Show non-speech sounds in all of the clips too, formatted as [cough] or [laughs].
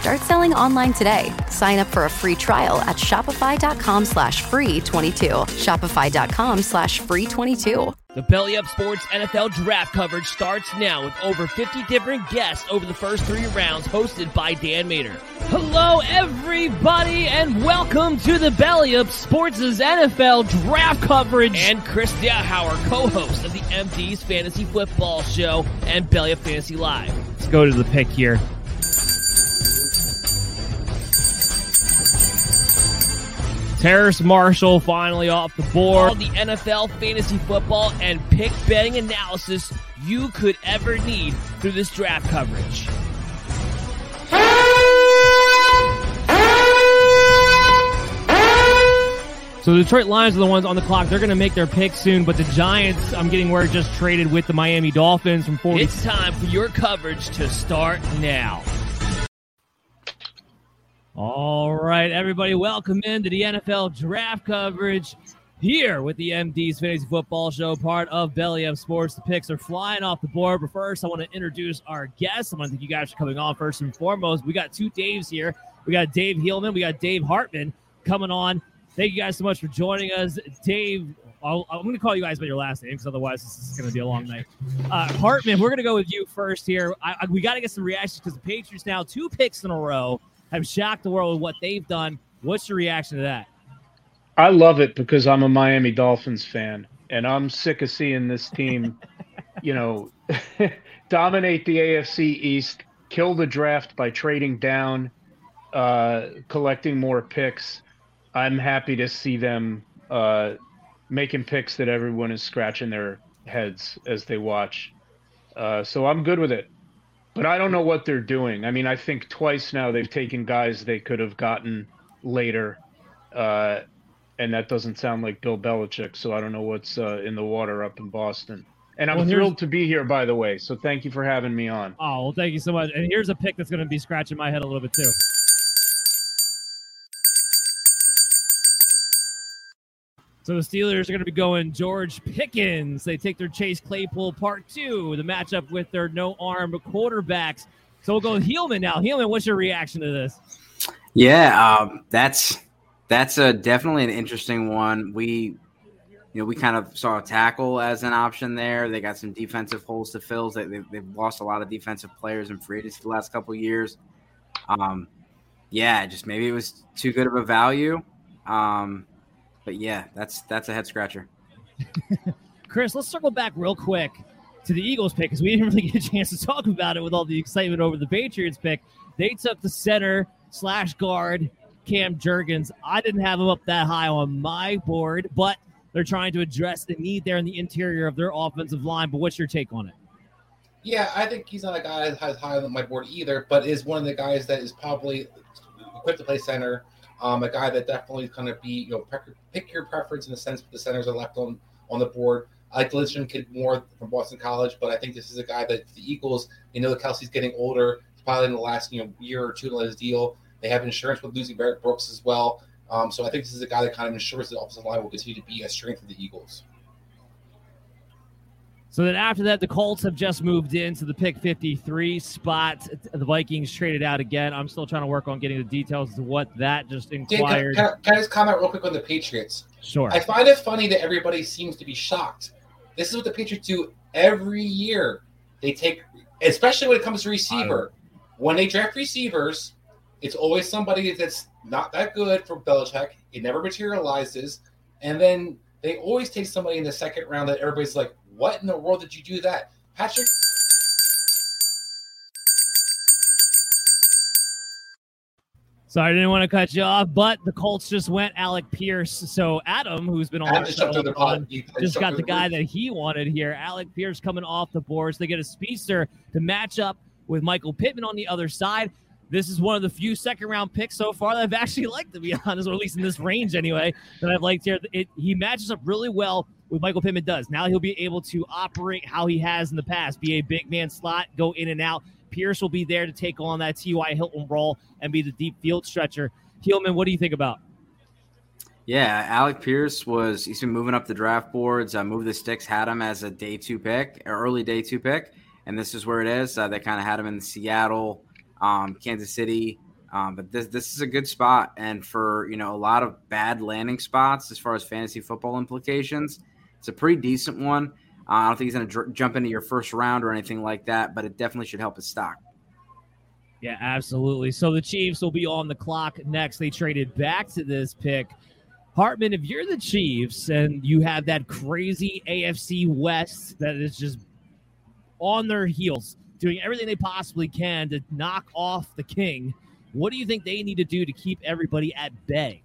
Start selling online today. Sign up for a free trial at shopify.com slash free 22. Shopify.com slash free 22. The Belly Up Sports NFL draft coverage starts now with over 50 different guests over the first three rounds hosted by Dan Mater. Hello everybody and welcome to the Belly Up Sports' NFL draft coverage and Chris Dowhauer, co-host of the MD's Fantasy Football Show and Belly Up Fantasy Live. Let's go to the pick here. Terrace Marshall finally off the board. All the NFL fantasy football and pick betting analysis you could ever need through this draft coverage. So the Detroit Lions are the ones on the clock. They're going to make their pick soon, but the Giants, I'm getting word, just traded with the Miami Dolphins from 40. It's time for your coverage to start now. All right, everybody, welcome into the NFL draft coverage here with the MD's Fantasy Football Show, part of Belly Up Sports. The picks are flying off the board, but first, I want to introduce our guests. I want to thank you guys for coming on first and foremost. We got two Daves here. We got Dave Heelman, we got Dave Hartman coming on. Thank you guys so much for joining us. Dave, i am going to call you guys by your last name because otherwise this is going to be a long night. Uh, Hartman, we're going to go with you first here. I, I, we got to get some reactions because the Patriots now two picks in a row have shocked the world with what they've done. What's your reaction to that? I love it because I'm a Miami Dolphins fan, and I'm sick of seeing this team, [laughs] you know, [laughs] dominate the AFC East, kill the draft by trading down, uh, collecting more picks. I'm happy to see them uh, making picks that everyone is scratching their heads as they watch. Uh, so I'm good with it. But I don't know what they're doing. I mean, I think twice now they've taken guys they could have gotten later, uh, and that doesn't sound like Bill Belichick. So I don't know what's uh, in the water up in Boston. And I'm well, thrilled to be here, by the way. So thank you for having me on. Oh well, thank you so much. And here's a pick that's going to be scratching my head a little bit too. So the Steelers are going to be going George Pickens. They take their Chase Claypool part two, the matchup with their no arm quarterbacks. So we'll go with Heelman now. Heelman, what's your reaction to this? Yeah, um, that's that's a definitely an interesting one. We, you know, we kind of saw a tackle as an option there. They got some defensive holes to fill. They, they've, they've lost a lot of defensive players in free agency the last couple years. Um, yeah, just maybe it was too good of a value. Um, but yeah, that's that's a head scratcher. [laughs] Chris, let's circle back real quick to the Eagles pick because we didn't [laughs] really get a chance to talk about it with all the excitement over the Patriots pick. They took the center slash guard Cam Jurgens. I didn't have him up that high on my board, but they're trying to address the need there in the interior of their offensive line. But what's your take on it? Yeah, I think he's not a guy that has high on my board either, but is one of the guys that is probably equipped to play center. Um, a guy that definitely kind of be, you know, pick your preference in the sense the centers are left on on the board. I like the Lindstrom kid more from Boston College, but I think this is a guy that the Eagles, you know, that Kelce's getting older. It's probably in the last you know year or two of his deal. They have insurance with losing Barrett Brooks as well. Um, so I think this is a guy that kind of ensures the offensive line will continue to be a strength of the Eagles. So then after that, the Colts have just moved into the pick 53 spot. The Vikings traded out again. I'm still trying to work on getting the details of what that just inquired. Dan, can, can, I just comment real quick on the Patriots? Sure. I find it funny that everybody seems to be shocked. This is what the Patriots do every year. They take, especially when it comes to receiver, when they draft receivers, it's always somebody that's not that good for Belichick. It never materializes. And then they always take somebody in the second round that everybody's like, what in the world did you do that? Patrick. Sorry, I didn't want to cut you off, but the Colts just went Alec Pierce. So Adam, who's been on, just, the on, just got the guy that he wanted here. Alec Pierce coming off the boards. They get a speedster to match up with Michael Pittman on the other side. This is one of the few second round picks so far that I've actually liked, to be [laughs] honest, or at least in this range anyway, that I've liked here. It, he matches up really well with Michael Pittman does. Now he'll be able to operate how he has in the past, be a big man slot, go in and out. Pierce will be there to take on that T.Y. Hilton role and be the deep field stretcher. Keelman, what do you think about? Yeah, Alec Pierce was he's been moving up the draft boards. Uh, Move the Sticks had him as a day two pick, early day two pick, and this is where it is. Uh, they kind of had him in Seattle, um, Kansas City. Um, but this this is a good spot, and for you know a lot of bad landing spots as far as fantasy football implications, it's a pretty decent one. Uh, I don't think he's going to dr- jump into your first round or anything like that, but it definitely should help his stock. Yeah, absolutely. So the Chiefs will be on the clock next. They traded back to this pick. Hartman, if you're the Chiefs and you have that crazy AFC West that is just on their heels, doing everything they possibly can to knock off the king. What do you think they need to do to keep everybody at bay?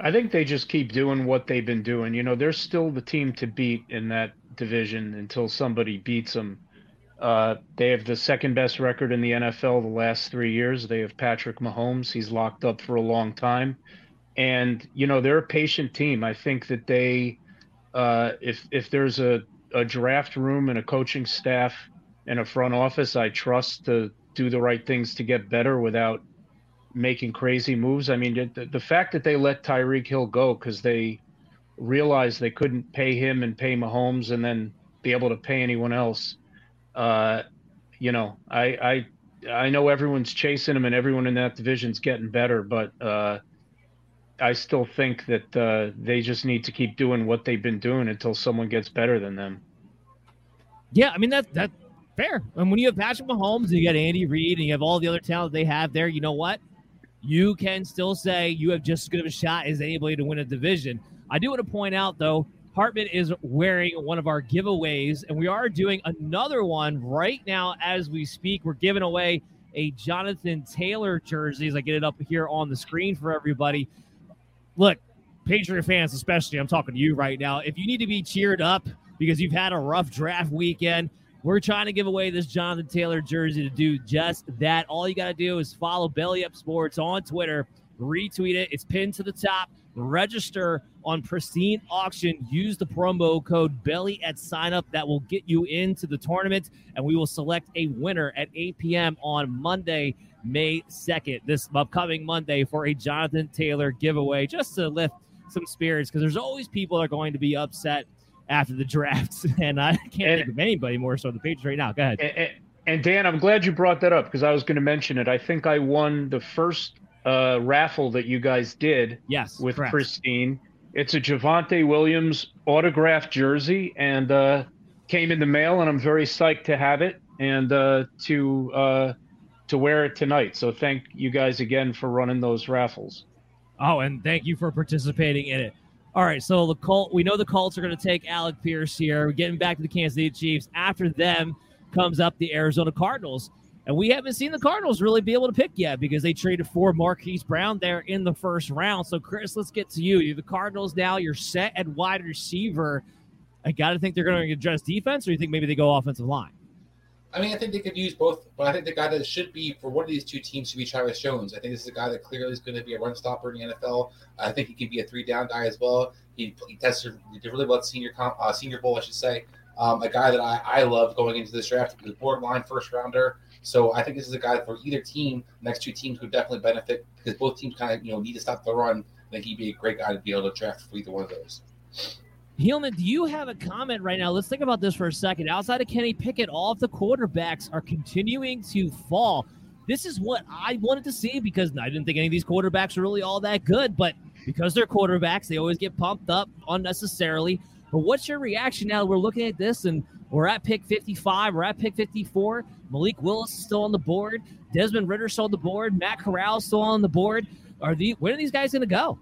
I think they just keep doing what they've been doing. You know, they're still the team to beat in that division until somebody beats them. Uh, they have the second best record in the NFL the last three years. They have Patrick Mahomes. He's locked up for a long time. And, you know, they're a patient team. I think that they, uh, if, if there's a, a draft room and a coaching staff and a front office I trust to do the right things to get better without making crazy moves. I mean, the, the fact that they let Tyreek Hill go because they realized they couldn't pay him and pay Mahomes and then be able to pay anyone else. Uh, you know, I, I I know everyone's chasing him and everyone in that division's getting better, but uh, I still think that uh, they just need to keep doing what they've been doing until someone gets better than them. Yeah, I mean that that fair. And when you have Patrick Mahomes and you got Andy Reid and you have all the other talent they have there, you know what? You can still say you have just as good of a shot as anybody to win a division. I do want to point out though, Hartman is wearing one of our giveaways, and we are doing another one right now as we speak. We're giving away a Jonathan Taylor jersey as I get it up here on the screen for everybody. Look, Patriot fans, especially, I'm talking to you right now. If you need to be cheered up because you've had a rough draft weekend, we're trying to give away this Jonathan Taylor jersey to do just that. All you got to do is follow Belly Up Sports on Twitter, retweet it. It's pinned to the top. Register on Pristine Auction. Use the promo code Belly at sign up. That will get you into the tournament, and we will select a winner at 8 p.m. on Monday, May 2nd, this upcoming Monday, for a Jonathan Taylor giveaway, just to lift some spirits because there's always people that are going to be upset after the draft, [laughs] and I can't and, think of anybody more so the Patriots right now. Go ahead. And, and Dan, I'm glad you brought that up because I was going to mention it. I think I won the first uh, raffle that you guys did. Yes, with correct. Pristine. It's a Javonte Williams autographed jersey, and uh, came in the mail, and I'm very psyched to have it and uh, to uh, to wear it tonight. So thank you guys again for running those raffles. Oh, and thank you for participating in it. All right, so the Colt, we know the Colts are going to take Alec Pierce here. We're getting back to the Kansas City Chiefs. After them comes up the Arizona Cardinals. And we haven't seen the Cardinals really be able to pick yet because they traded for Marquise Brown there in the first round. So, Chris, let's get to you. You're the Cardinals now. You're set at wide receiver. I got to think they're going to address defense, or you think maybe they go offensive line? I mean, I think they could use both, but I think the guy that should be for one of these two teams should be Travis Jones. I think this is a guy that clearly is going to be a run stopper in the NFL. I think he could be a three down guy as well. He, he tested he did really well at senior uh, senior bowl, I should say. Um, a guy that I, I love going into this draft. He was borderline first rounder. So I think this is a guy for either team. next two teams would definitely benefit because both teams kind of you know need to stop the run. I think he'd be a great guy to be able to draft for either one of those. Hillman, do you have a comment right now? Let's think about this for a second. Outside of Kenny Pickett, all of the quarterbacks are continuing to fall. This is what I wanted to see because I didn't think any of these quarterbacks were really all that good, but because they're quarterbacks, they always get pumped up unnecessarily. But what's your reaction now? We're looking at this and we're at pick 55, we're at pick 54. Malik Willis is still on the board, Desmond Ridder still on the board, Matt Corral still on the board. Are the where are these guys going to go?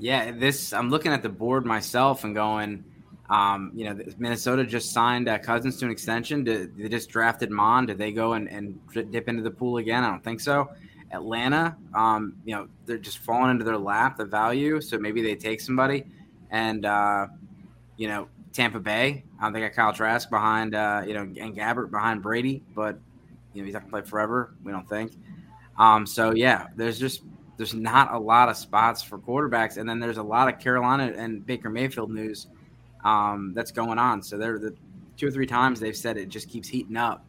Yeah, this I'm looking at the board myself and going, um, you know, Minnesota just signed uh, Cousins to an extension. Did, they just drafted Mond. Did they go and, and dip into the pool again? I don't think so. Atlanta, um, you know, they're just falling into their lap, the value. So maybe they take somebody. And, uh, you know, Tampa Bay, I don't think got Kyle Trask behind, uh, you know, and Gabbert behind Brady, but, you know, he's not going to play forever, we don't think. Um, so, yeah, there's just there's not a lot of spots for quarterbacks, and then there's a lot of Carolina and Baker Mayfield news um, that's going on. So they're the two or three times they've said it just keeps heating up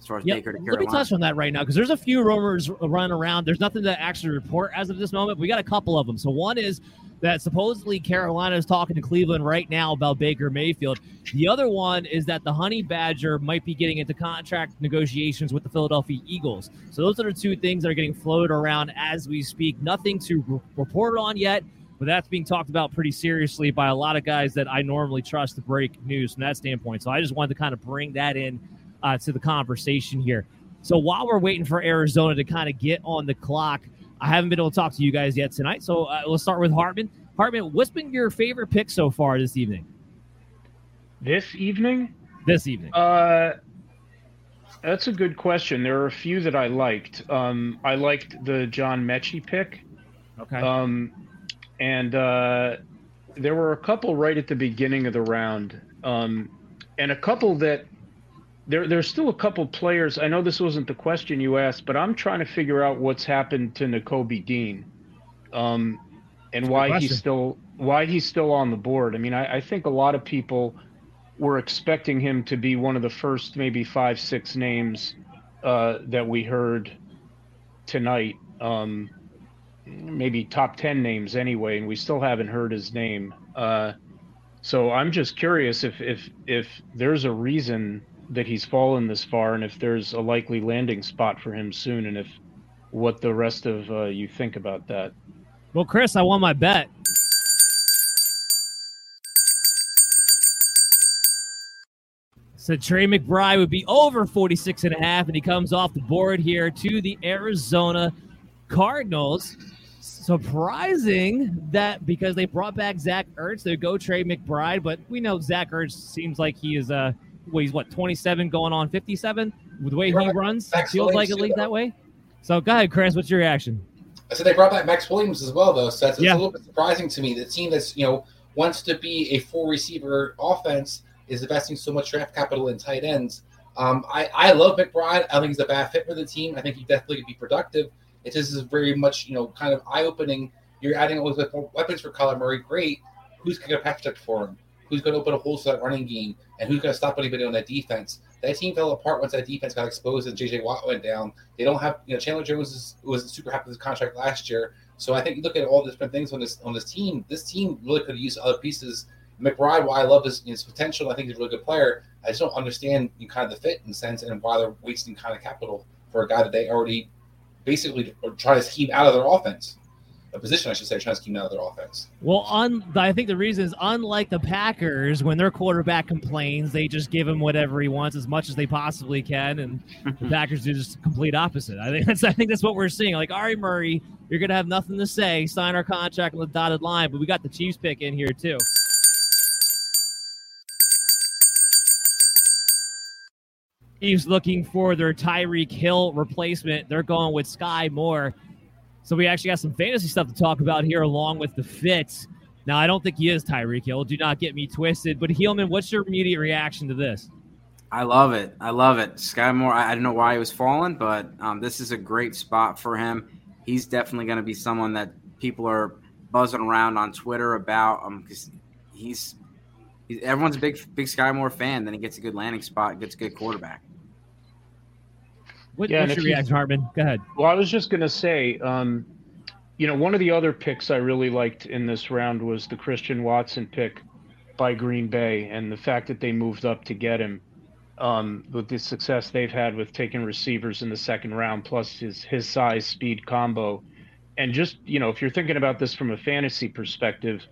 as far as yep. Baker to Carolina. Let me touch on that right now because there's a few rumors running around. There's nothing to actually report as of this moment. We got a couple of them. So one is that supposedly Carolina is talking to Cleveland right now about Baker Mayfield. The other one is that the Honey Badger might be getting into contract negotiations with the Philadelphia Eagles. So those are the two things that are getting floated around as we speak. Nothing to re- report on yet, but that's being talked about pretty seriously by a lot of guys that I normally trust to break news from that standpoint. So I just wanted to kind of bring that in uh, to the conversation here. So while we're waiting for Arizona to kind of get on the clock, I haven't been able to talk to you guys yet tonight. So uh, let's start with Hartman. Hartman, what's been your favorite pick so far this evening? This evening? This evening. Uh, that's a good question. There are a few that I liked. Um, I liked the John Metchie pick. Okay. Um, and uh, there were a couple right at the beginning of the round, um, and a couple that there, there's still a couple players. I know this wasn't the question you asked, but I'm trying to figure out what's happened to Nakobe Dean, um, and why he's still why he's still on the board. I mean, I, I, think a lot of people were expecting him to be one of the first, maybe five, six names uh, that we heard tonight. Um, maybe top ten names anyway, and we still haven't heard his name. Uh, so I'm just curious if if if there's a reason that he's fallen this far, and if there's a likely landing spot for him soon, and if what the rest of uh, you think about that. Well, Chris, I won my bet. So Trey McBride would be over 46 and a half, and he comes off the board here to the Arizona Cardinals. Surprising that because they brought back Zach Ertz, they go Trey McBride, but we know Zach Ertz seems like he is a uh, well, he's what 27 going on 57 with the way he runs. Max feels Williams like at least that way. So go ahead, Chris. What's your reaction? I said they brought back Maxx Williams as well, though. So that's yeah. a little bit surprising to me. The team that's you know wants to be a four receiver offense is investing so much draft capital in tight ends. Um, I, I love McBride. I think he's a bad fit for the team. I think he definitely could be productive. It just is very much, you know, kind of eye opening. You're adding all these weapons for Kyler Murray. Great. Who's going to pass protect for him? Who's going to open a hole to that running game? And who's going to stop anybody on that defense? That team fell apart once that defense got exposed and JJ Watt went down. They don't have, you know, Chandler Jones is, was super happy with his contract last year. So I think you look at all the different things on this on this team. This team really could have used other pieces. McBride, while I love his, his potential, I think he's a really good player. I just don't understand you know, kind of the fit and sense and why they're wasting kind of capital for a guy that they already basically try to scheme out of their offense a position, I should say, trying to scheme out of their offense. Well, on I think the reason is unlike the Packers, when their quarterback complains, they just give him whatever he wants as much as they possibly can, and the [laughs] Packers do just complete opposite. I think that's I think that's what we're seeing. Like Ari Murray, you're gonna have nothing to say, sign our contract on the dotted line, but we got the Chiefs pick in here too. He's looking for their Tyreek Hill replacement. They're going with Skyy Moore. So we actually got some fantasy stuff to talk about here along with the fits. Now, I don't think he is Tyreek Hill. Do not get me twisted. But Heelman, what's your immediate reaction to this? I love it. I love it. Skyy Moore, I, I don't know why he was falling, but um, this is a great spot for him. He's definitely going to be someone that people are buzzing around on Twitter about because um, he's, he's everyone's a big big Skyy Moore fan. Then he gets a good landing spot, gets a good quarterback. What, yeah, what's your reaction, Hartman? Go ahead. Well, I was just going to say, um, you know, one of the other picks I really liked in this round was the Christian Watson pick by Green Bay, and the fact that they moved up to get him um, with the success they've had with taking receivers in the second round, plus his his size speed combo, and just you know, if you're thinking about this from a fantasy perspective,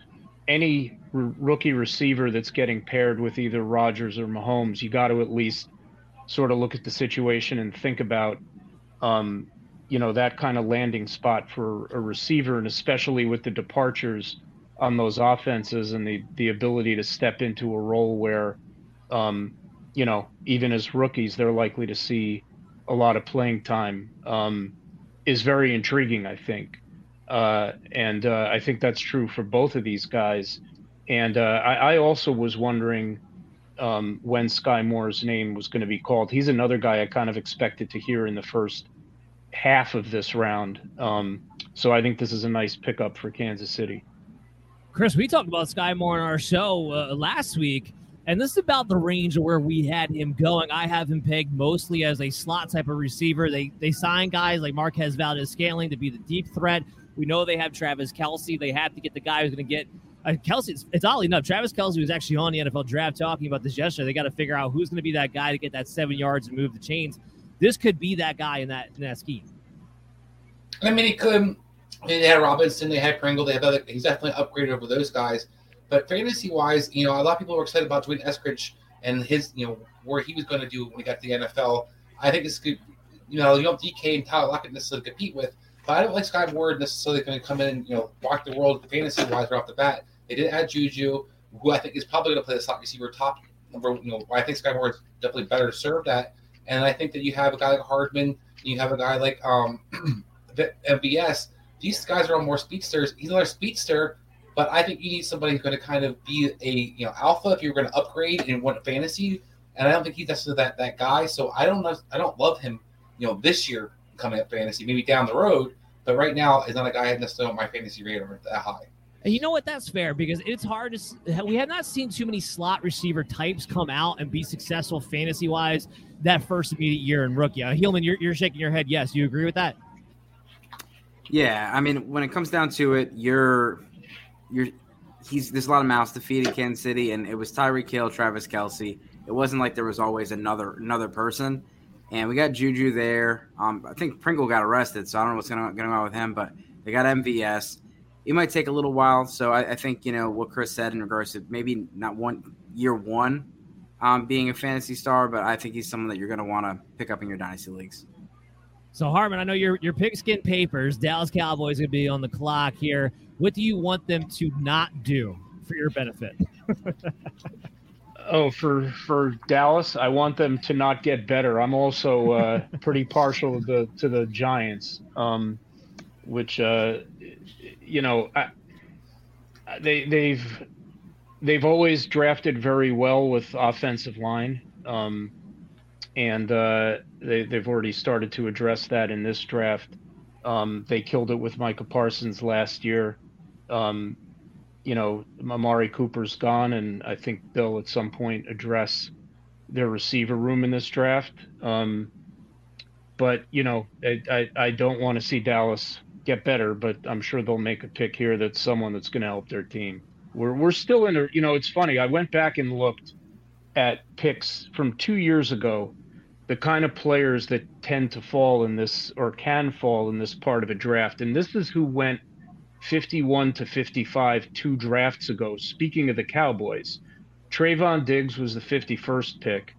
any r- rookie receiver that's getting paired with either Rodgers or Mahomes, you got to at least sort of look at the situation and think about, um, you know, that kind of landing spot for a receiver, and especially with the departures on those offenses and the the ability to step into a role where, um, you know, even as rookies, they're likely to see a lot of playing time. Um, is very intriguing, I think, uh, and uh, I think that's true for both of these guys. And uh, I, I also was wondering um, when Skyy Moore's name was going to be called. He's another guy I kind of expected to hear in the first half of this round. Um, so I think this is a nice pickup for Kansas City. Chris, we talked about Skyy Moore on our show uh, last week, and this is about the range of where we had him going. I have him pegged mostly as a slot type of receiver. They they sign guys like Marquez Valdes-Scantling to be the deep threat. We know they have Travis Kelce. They have to get the guy who's going to get uh, Kelce, it's, it's oddly enough, Travis Kelce was actually on the NFL draft talking about this yesterday. They got to figure out who's going to be that guy to get that seven yards and move the chains. This could be that guy in that in that scheme. I mean, he could. They had Robinson, they had Pringle, they have other. He's definitely upgraded over those guys. But fantasy wise, you know, a lot of people were excited about D'Wayne Eskridge and his, you know, where he was going to do when he got to the NFL. I think it's good. You know, you don't DK and Tyler Lockett necessarily compete with, but I don't like Skyy Moore necessarily going to come in and you know rock the world fantasy wise right off the bat. They did add Juju, who I think is probably going to play the slot receiver top number. You know, I think Skyy Moore is definitely better served at. And I think that you have a guy like Hardman, you have a guy like um, [clears throat] MVS. These guys are all more speedsters. He's another speedster, but I think you need somebody who's going to kind of be a you know alpha if you're going to upgrade in one fantasy. And I don't think he's necessarily that that guy. So I don't. I don't love him. You know, this year coming up fantasy, maybe down the road. But right now, is not a guy I necessarily on my fantasy radar that high. And you know what? That's fair because it's hard to. We have not seen too many slot receiver types come out and be successful fantasy wise that first immediate year in rookie. Uh, Heelman, you're, you're shaking your head. Yes, you agree with that? Yeah, I mean, when it comes down to it, you're you're he's there's a lot of mouths to feed in Kansas City, and it was Tyreek Hill, Travis Kelce. It wasn't like there was always another another person. And we got Juju there. Um, I think Pringle got arrested, so I don't know what's going to go on with him. But they got MVS it might take a little while. So I, I, think you know what Chris said in regards to maybe not one year one um, being a fantasy star, but I think he's someone that you're going to want to pick up in your dynasty leagues. So Harmon, I know your your pigskin papers. Dallas Cowboys going to be on the clock here. What do you want them to not do for your benefit? [laughs] oh, for for Dallas, I want them to not get better. I'm also uh, pretty partial to the to the Giants, um, which uh, you know, I, they they've they've always drafted very well with offensive line, um, and uh, they they've already started to address that in this draft. Um, they killed it with Micah Parsons last year. Um, you know, Amari Cooper's gone, and I think they'll at some point address their receiver room in this draft. Um, but you know, I, I, I don't want to see Dallas get better, but I'm sure they'll make a pick here that's someone that's going to help their team. We're we're still in a you know it's funny. I went back and looked at picks from two years ago, the kind of players that tend to fall in this or can fall in this part of a draft, and this is who went 51 to 55 two drafts ago. Speaking of the Cowboys, Trevon Diggs was the 51st pick.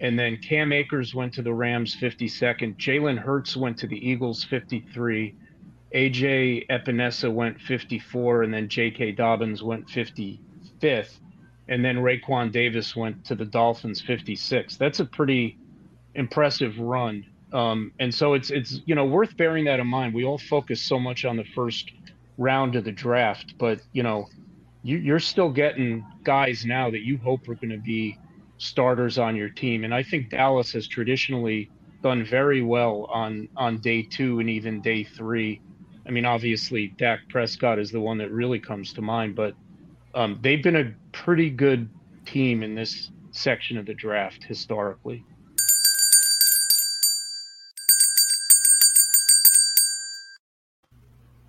And then Cam Akers went to the Rams 52nd. Jalen Hurts went to the Eagles 53. AJ Epenesa went 54, and then J.K. Dobbins went 55th, and then Raekwon Davis went to the Dolphins 56. That's a pretty impressive run. Um, and so it's it's you know worth bearing that in mind. We all focus so much on the first round of the draft, but you know you, you're still getting guys now that you hope are going to be starters on your team. And I think Dallas has traditionally done very well on on day two and even day three. I mean, obviously Dak Prescott is the one that really comes to mind, but um, they've been a pretty good team in this section of the draft historically.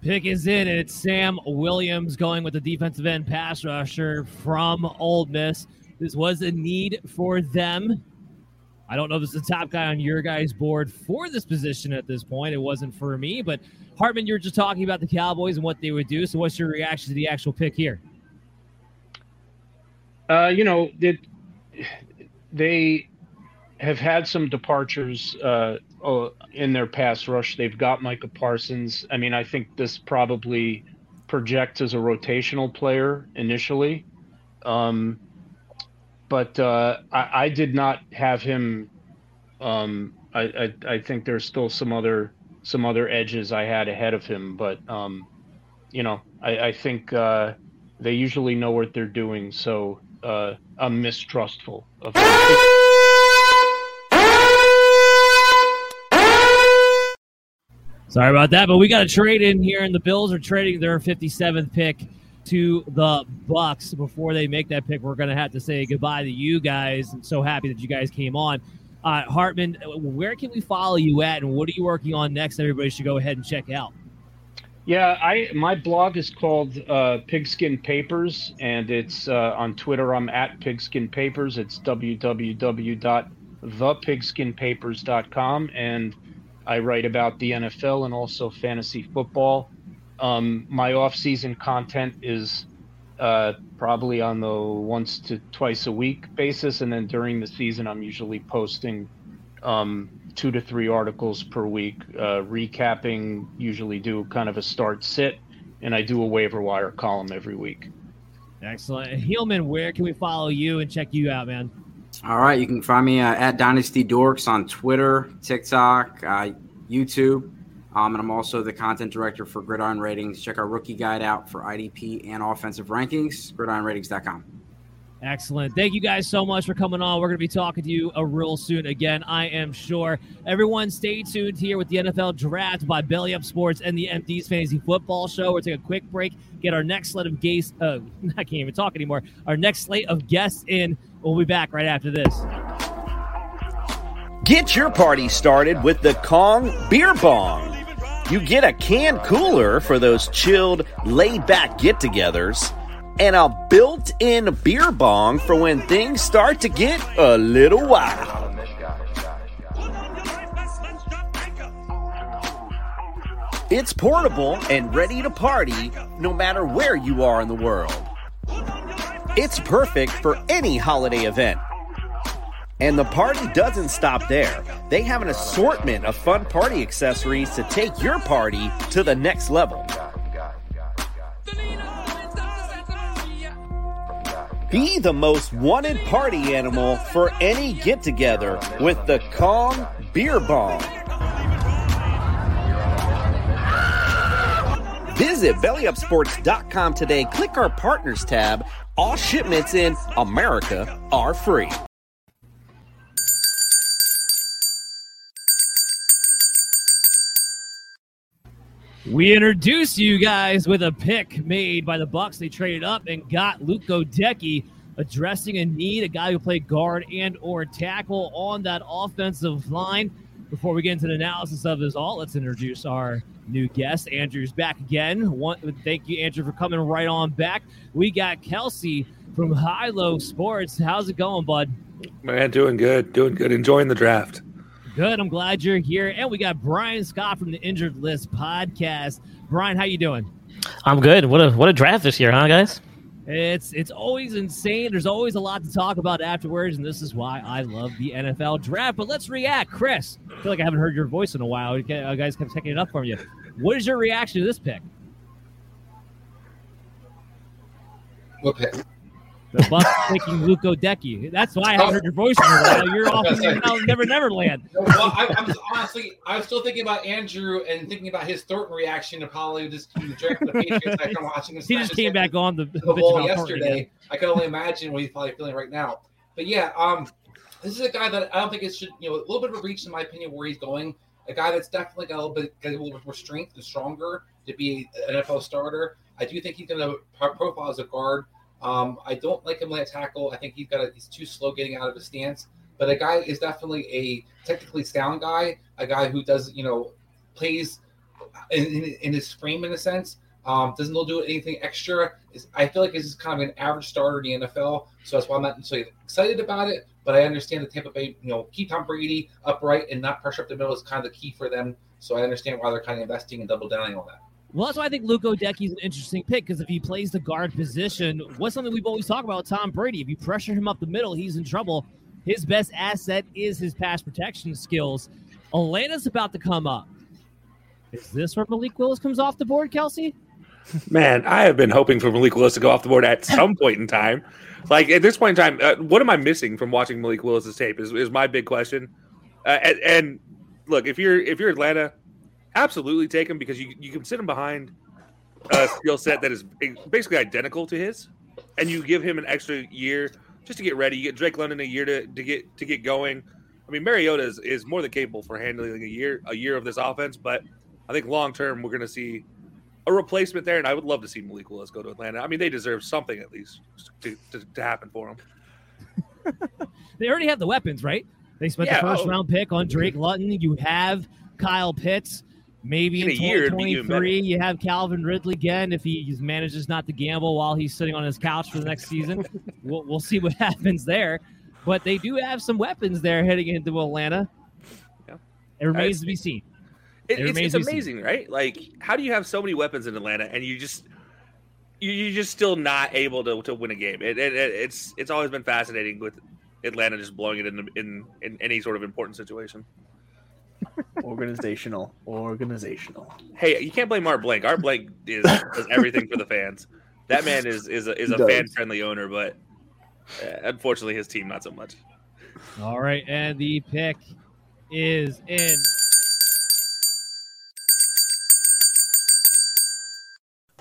Pick is in, and it's Sam Williams going with the defensive end pass rusher from Ole Miss. This was a need for them. I don't know if is the top guy on your guys' board for this position at this point. It wasn't for me, but Hartman, you were just talking about the Cowboys and what they would do. So, what's your reaction to the actual pick here? Uh, you know, it, they have had some departures uh, in their pass rush. They've got Micah Parsons. I mean, I think this probably projects as a rotational player initially. Um, but uh, I, I, did not have him. Um, I, I, I, think there's still some other some other edges I had ahead of him, but um, you know, I, I think uh, they usually know what they're doing, so uh, I'm mistrustful of. Sorry about that, but we got a trade in here, and the Bills are trading their 57th pick to the Bucks. Before they make that pick, we're going to have to say goodbye to you guys. I'm so happy that you guys came on. Uh, Hartman, where can we follow you at, and what are you working on next? Everybody should go ahead and check out. Yeah, I my blog is called uh, Pigskin Papers, and it's uh, on Twitter. I'm at Pigskin Papers. It's www.thepigSkinPapers.com, and I write about the NFL and also fantasy football. Um, my off-season content is uh, probably on the once to twice a week basis, and then during the season, I'm usually posting um, two to three articles per week, uh, recapping. Usually, do kind of a start sit, and I do a waiver wire column every week. Excellent, Heelman. Where can we follow you and check you out, man? All right, you can find me uh, at Dynasty Dorks on Twitter, TikTok, uh, YouTube, um, and I'm also the content director for Gridiron Ratings. Check our rookie guide out for IDP and offensive rankings, gridironratings.com. Excellent. Thank you guys so much for coming on. We're going to be talking to you a uh, real soon again, I am sure. Everyone, stay tuned here with the NFL Draft by Belly Up Sports and the MD's Fantasy Football Show. We're taking a quick break, get our next slate of guests. Uh, [laughs] I can't even talk anymore. Our next slate of guests in. We'll be back right after this. Get your party started with the Kong Beer Bong. You get a can cooler for those chilled, laid back get togethers and a built in beer bong for when things start to get a little wild. It's portable and ready to party no matter where you are in the world. It's perfect for any holiday event. And the party doesn't stop there. They have an assortment of fun party accessories to take your party to the next level. Be the most wanted party animal for any get together with the Kong Beer Bong. Visit bellyupsports.com today. Click our partners tab. All shipments in America are free. We introduce you guys with a pick made by the Bucks. They traded up and got Luke Goedeke, addressing a need, a guy who played guard and or tackle on that offensive line. Before we get into the analysis of this all, let's introduce our new guest. Andrew's back again. One, thank you, Andrew, for coming right on back. We got Kelsey from High Low Sports. How's it going, bud? Man, doing good, doing good. Enjoying the draft. Good. I'm glad you're here. And we got Brian Scott from the Injured List podcast. Brian, how you doing? I'm good. What a what a draft this year, huh, guys? It's it's always insane. There's always a lot to talk about afterwards, and this is why I love the NFL draft. But let's react, Chris. I feel like I haven't heard your voice in a while. You uh, guys kept taking it up from you. What is your reaction to this pick? What pick? The Bucks taking Luke Goedeke. That's why I haven't heard your voice in a while. [laughs] You're off in Never Never Land. [laughs] well, I, I'm just, honestly, I was still thinking about Andrew and thinking about his Thornton reaction to probably just the Patriots after watching this. [laughs] He just came back on the, the bowl yesterday. I can only imagine what he's probably feeling right now. But yeah, um, this is a guy that I don't think it should, you know, a little bit of a reach in my opinion where he's going. A guy that's definitely got a little bit, got a little bit more strength and stronger to be an NFL starter. I do think he's going to profile as a guard. Um, I don't like him at tackle. I think he's got a, he's too slow getting out of his stance. But a guy is definitely a technically sound guy, a guy who does you know plays in, in, in his frame in a sense. Um, doesn't do anything extra. Is I feel like this is kind of an average starter in the NFL, so that's why I'm not necessarily excited about it. But I understand the Tampa Bay, you know, keep Tom Brady upright and not pressure up the middle is kind of the key for them. So I understand why they're kind of investing and double downing on that. Well, that's why I think Luke is an interesting pick because if he plays the guard position, what's something we've always talked about with Tom Brady? If you pressure him up the middle, he's in trouble. His best asset is his pass protection skills. Atlanta's about to come up. Is this where Malik Willis comes off the board, Kelsey? Man, I have been hoping for Malik Willis to go off the board at [laughs] some point in time. Like at this point in time, uh, what am I missing from watching Malik Willis's tape? Is, is my big question. Uh, and, and look, if you're if you're Atlanta, absolutely take him because you you can sit him behind a skill set that is basically identical to his, and you give him an extra year just to get ready. You get Drake London a year to, to get to get going. I mean, Mariota is, is more than capable for handling a year a year of this offense, but I think long term we're going to see a replacement there, and I would love to see Malik Willis go to Atlanta. I mean, they deserve something at least to, to, to happen for them. [laughs] they already have the weapons, right? They spent yeah, the first oh. round pick on Drake London. You have Kyle Pitts. Maybe in, in 2023, you have Calvin Ridley again if he manages not to gamble while he's sitting on his couch for the next season. [laughs] we'll, we'll see what [laughs] happens there. But they do have some weapons there heading into Atlanta. Yeah. It remains I, to be seen. It, it it's, it's amazing, seen. right? Like, how do you have so many weapons in Atlanta and you just you, are just still not able to, to win a game? It, it, it's it's always been fascinating with Atlanta just blowing it in, in in any sort of important situation organizational, organizational. Hey, you can't blame Art Blank. Art Blank is does everything for the fans. That man is is a, is a fan friendly owner, but uh, unfortunately, his team not so much. All right, and the pick is in.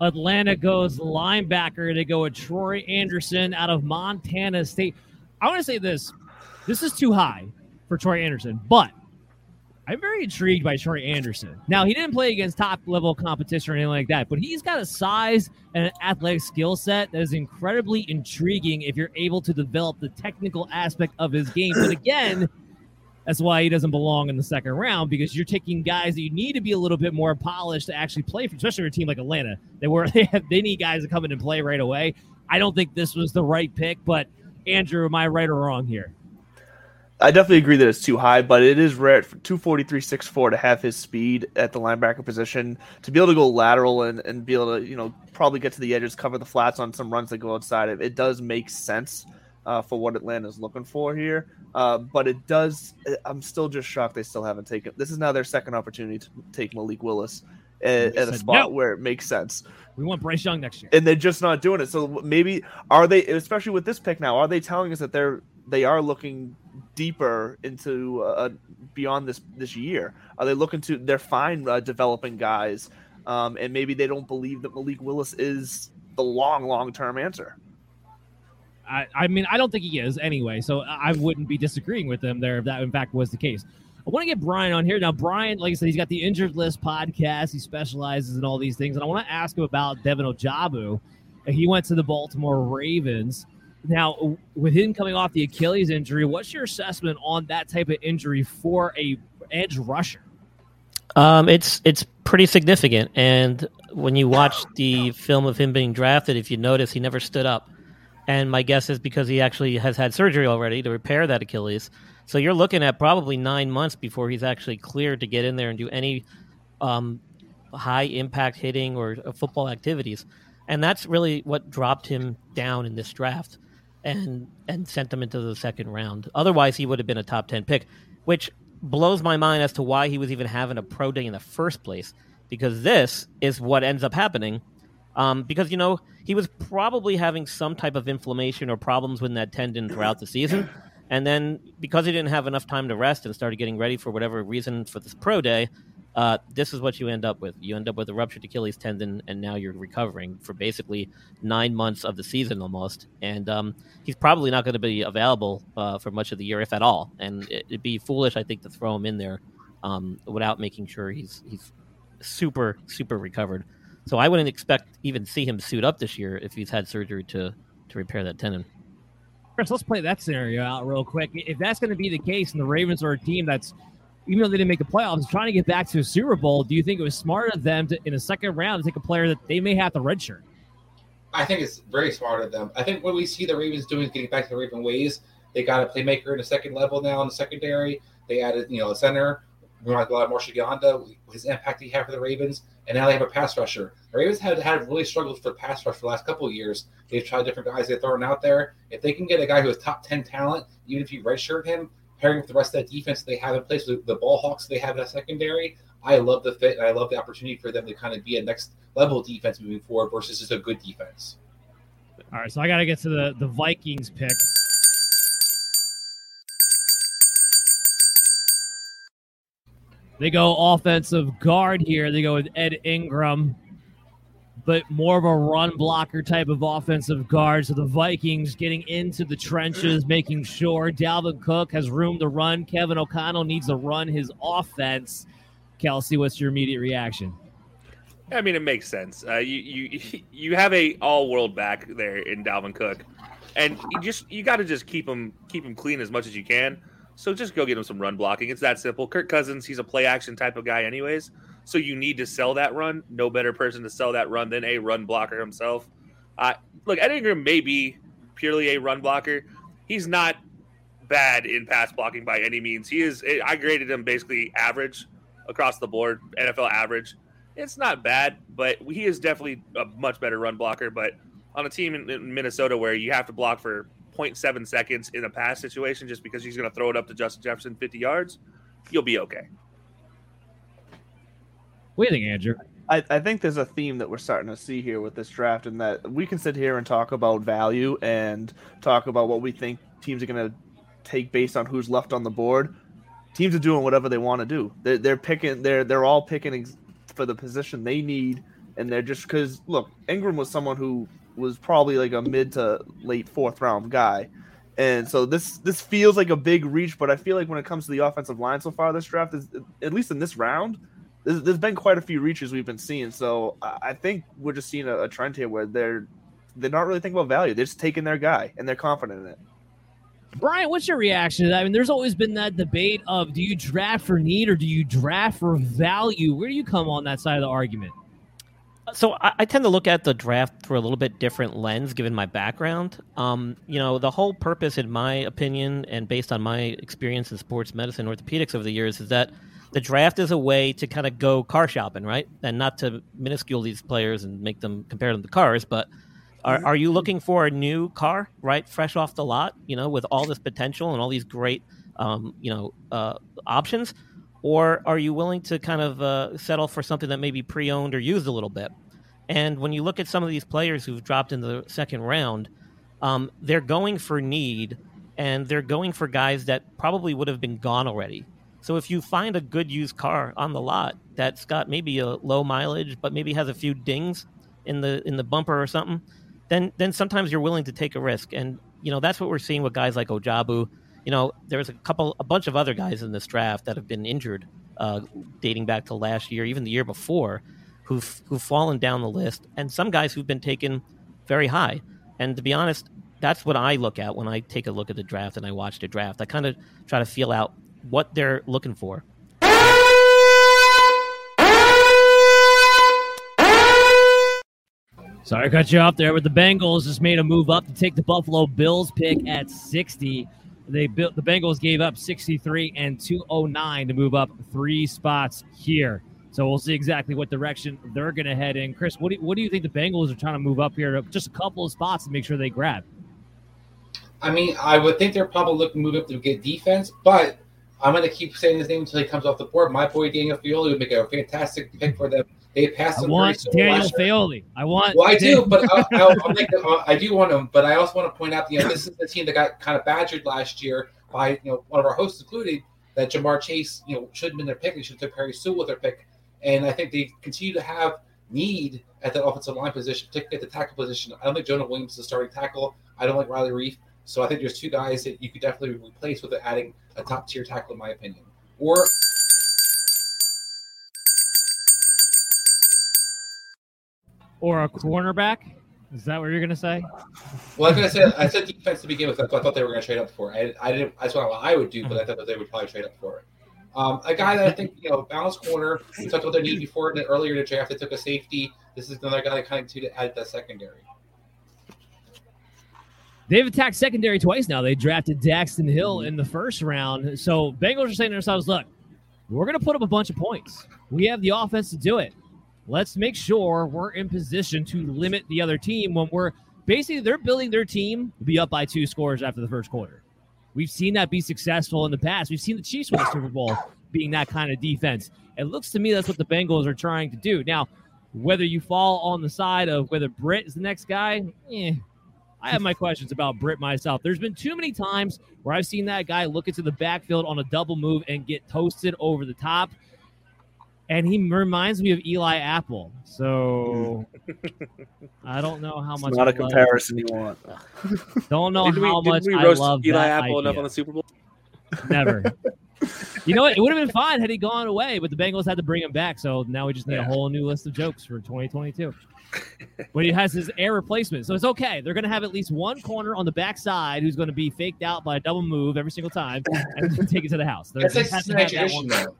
Atlanta goes linebacker to go with Troy Anderson out of Montana State. I want to say this this is too high for Troy Anderson, but I'm very intrigued by Troy Anderson. Now, he didn't play against top level competition or anything like that, but he's got a size and an athletic skill set that is incredibly intriguing if you're able to develop the technical aspect of his game. But again, that's why he doesn't belong in the second round because you're taking guys that you need to be a little bit more polished to actually play for, especially for a team like Atlanta. They were [laughs] they have they need guys to come in and play right away. I don't think this was the right pick, but Andrew, am I right or wrong here? I definitely agree that it's too high, but it is rare for 243 6'4 to have his speed at the linebacker position, to be able to go lateral and, and be able to, you know, probably get to the edges, cover the flats on some runs that go outside. It, it does make sense uh, for what Atlanta's looking for here. Uh, but it does. I'm still just shocked they still haven't taken. This is now their second opportunity to take Malik Willis at, at a spot no. where it makes sense. We want Bryce Young next year, and they're just not doing it. So maybe are they, especially with this pick now, are they telling us that they're they are looking deeper into uh, beyond this this year? Are they looking to? They're fine uh, developing guys, um, and maybe they don't believe that Malik Willis is the long long term answer. I, I mean, I don't think he is anyway, so I wouldn't be disagreeing with him there if that in fact was the case. I want to get Brian on here now. Brian, like I said, he's got the Injured List podcast. He specializes in all these things, and I want to ask him about David Ojabo. He went to the Baltimore Ravens. Now, with him coming off the Achilles injury, what's your assessment on that type of injury for a edge rusher? Um, it's it's pretty significant, and when you watch the film of him being drafted, if you notice, he never stood up. And my guess is because he actually has had surgery already to repair that Achilles. So you're looking at probably nine months before he's actually cleared to get in there and do any um, high impact hitting or uh, football activities. And that's really what dropped him down in this draft and and sent him into the second round. Otherwise, he would have been a top 10 pick, which blows my mind as to why he was even having a pro day in the first place because this is what ends up happening. Um, because, you know, he was probably having some type of inflammation or problems with that tendon throughout the season. And then because he didn't have enough time to rest and started getting ready for whatever reason for this pro day, uh, this is what you end up with. You end up with a ruptured Achilles tendon, and now you're recovering for basically nine months of the season almost. And um, he's probably not going to be available uh, for much of the year, if at all. And it, would be foolish, I think, to throw him in there um, without making sure he's he's super super recovered. So I wouldn't expect even see him suit up this year if he's had surgery to to repair that tendon. Chris, let's play that scenario out real quick. If that's going to be the case, and the Ravens are a team that's, even though they didn't make the playoffs, trying to get back to a Super Bowl, do you think it was smart of them to, in a second round, to take a player that they may have to redshirt? I think it's very smart of them. I think what we see the Ravens doing is getting back to the Raven ways. They got a playmaker in the second level now in the secondary. They added, you know, a center. We want a lot more Shiganda, his impact he had for the Ravens, and now they have a pass rusher. The Ravens had had really struggled for pass rush for the last couple of years. They've tried different guys they've thrown out there. If they can get a guy who has top ten talent, even if you redshirt him, pairing with the rest of that defense they have in place with the ball hawks they have in that secondary, I love the fit and I love the opportunity for them to kind of be a next level defense moving forward versus just a good defense. All right, so I got to get to the the Vikings pick. They go offensive guard here. They go with Ed Ingram, but more of a run blocker type of offensive guard. So the Vikings getting into the trenches, making sure Dalvin Cook has room to run. Kevin O'Connell needs to run his offense. Kelsey, what's your immediate reaction? I mean, it makes sense. Uh, you you [laughs] you have a all world back there in Dalvin Cook, and you just you got to just keep him keep him clean as much as you can. So just go get him some run blocking. It's that simple. Kirk Cousins, he's a play action type of guy, anyways. So you need to sell that run. No better person to sell that run than a run blocker himself. Uh, look, Ed Ingram may be purely a run blocker. He's not bad in pass blocking by any means. He is. I graded him basically average across the board, NFL average. It's not bad, but he is definitely a much better run blocker. But on a team in Minnesota where you have to block for 0.7 seconds in a pass situation just because he's going to throw it up to Justin Jefferson 50 yards, you'll be okay. What do you think, Andrew? I, I think there's a theme that we're starting to see here with this draft, and that we can sit here and talk about value and talk about what we think teams are going to take based on who's left on the board. Teams are doing whatever they want to do. They're, they're picking. They're they're all picking for the position they need, and they're just because look, Ingram was someone who was probably like a mid to late fourth round guy. And so this this feels like a big reach, but I feel like when it comes to the offensive line so far this draft, is at least in this round, there's, there's been quite a few reaches we've been seeing. So I think we're just seeing a, a trend here where they're they're not really thinking about value; they're just taking their guy and they're confident in it. Brian, what's your reaction to that? I mean, there's always been that debate of do you draft for need or do you draft for value? Where do you come on that side of the argument? So I, I, tend to look at the draft through a little bit different lens, given my background. Um, you know, the whole purpose, in my opinion, and based on my experience in sports medicine, orthopedics over the years, is that the draft is a way to kind of go car shopping, right? And not to minuscule these players and make them compare them to cars, but are, are you looking for a new car, right, fresh off the lot, you know, with all this potential and all these great, um, you know, uh, options? Or are you willing to kind of uh, settle for something that may be pre-owned or used a little bit? And when you look at some of these players who've dropped in the second round, um, they're going for need, and they're going for guys that probably would have been gone already. So if you find a good used car on the lot that's got maybe a low mileage, but maybe has a few dings in the in the bumper or something, then then sometimes you're willing to take a risk. And you know, that's what we're seeing with guys like Ojabo. You know, there's a couple, a bunch of other guys in this draft that have been injured, uh, dating back to last year, even the year before, who've who've fallen down the list, and some guys who've been taken very high. And to be honest, that's what I look at when I take a look at the draft and I watch the draft. I kind of try to feel out what they're looking for. Sorry to cut you off there, but the Bengals just made a move up to take the Buffalo Bills pick at 60. They built the Bengals gave up 63 and 209 to move up three spots here. So we'll see exactly what direction they're going to head in. Chris, what do, you, what do you think the Bengals are trying to move up here just a couple of spots to make sure they grab? I mean, I would think they're probably looking to move up to get defense, but I'm going to keep saying his name until he comes off the board. My boy Daniel Faalele would make a fantastic pick for them. They passed I want Daniel. Faalele. I want. Well, I do, but I, I'll, I'll [laughs] make the, uh, I do want him. But I also want to point out, you know, this is the team that got kind of badgered last year by you know one of our hosts, including that Ja'Marr Chase, you know, should have been their pick. They should have took Penei Sewell with their pick, and I think they continue to have need at that offensive line position, particularly at the tackle position. I don't think Jonah Williams is a starting tackle. I don't like Riley Reiff. So I think there's two guys that you could definitely replace with adding a top tier tackle, in my opinion. Or or a cornerback. Is that what you're going to say? Well, I said, I said defense to begin with. That's what I thought they were going to trade up for. I, I didn't. That's what I would do, but I thought that they would probably trade up for it. Um, a guy that I think you know, balanced corner. We talked about their need before in the, earlier in the draft. They took a safety. This is another guy that kind of to add that secondary. They've attacked secondary twice now. They drafted Daxton Hill in the first round. So Bengals are saying to themselves, look, we're going to put up a bunch of points. We have the offense to do it. Let's make sure we're in position to limit the other team when we're basically they're building their team to be up by two scores after the first quarter. We've seen that be successful in the past. We've seen the Chiefs win the Super Bowl being that kind of defense. It looks to me that's what the Bengals are trying to do. Now, whether you fall on the side of whether Britt is the next guy, eh, I have my questions about Britt myself. There's been too many times where I've seen that guy look into the backfield on a double move and get toasted over the top. And he reminds me of Eli Apple. So [laughs] I don't know how It's much not I a love- comparison you want. [laughs] Don't know Didn't we- how much we I roast love Eli that Apple enough on the Super Bowl? Never. [laughs] you know what? It would have been fine had he gone away, but the Bengals had to bring him back. So now we just need a whole new list of jokes for 2022. but he has his heir replacement, so it's okay. They're going to have at least one corner on the backside who's going to be faked out by a double move every single time and take it to the house. They're- That's they like have to Cincinnati have that one- though.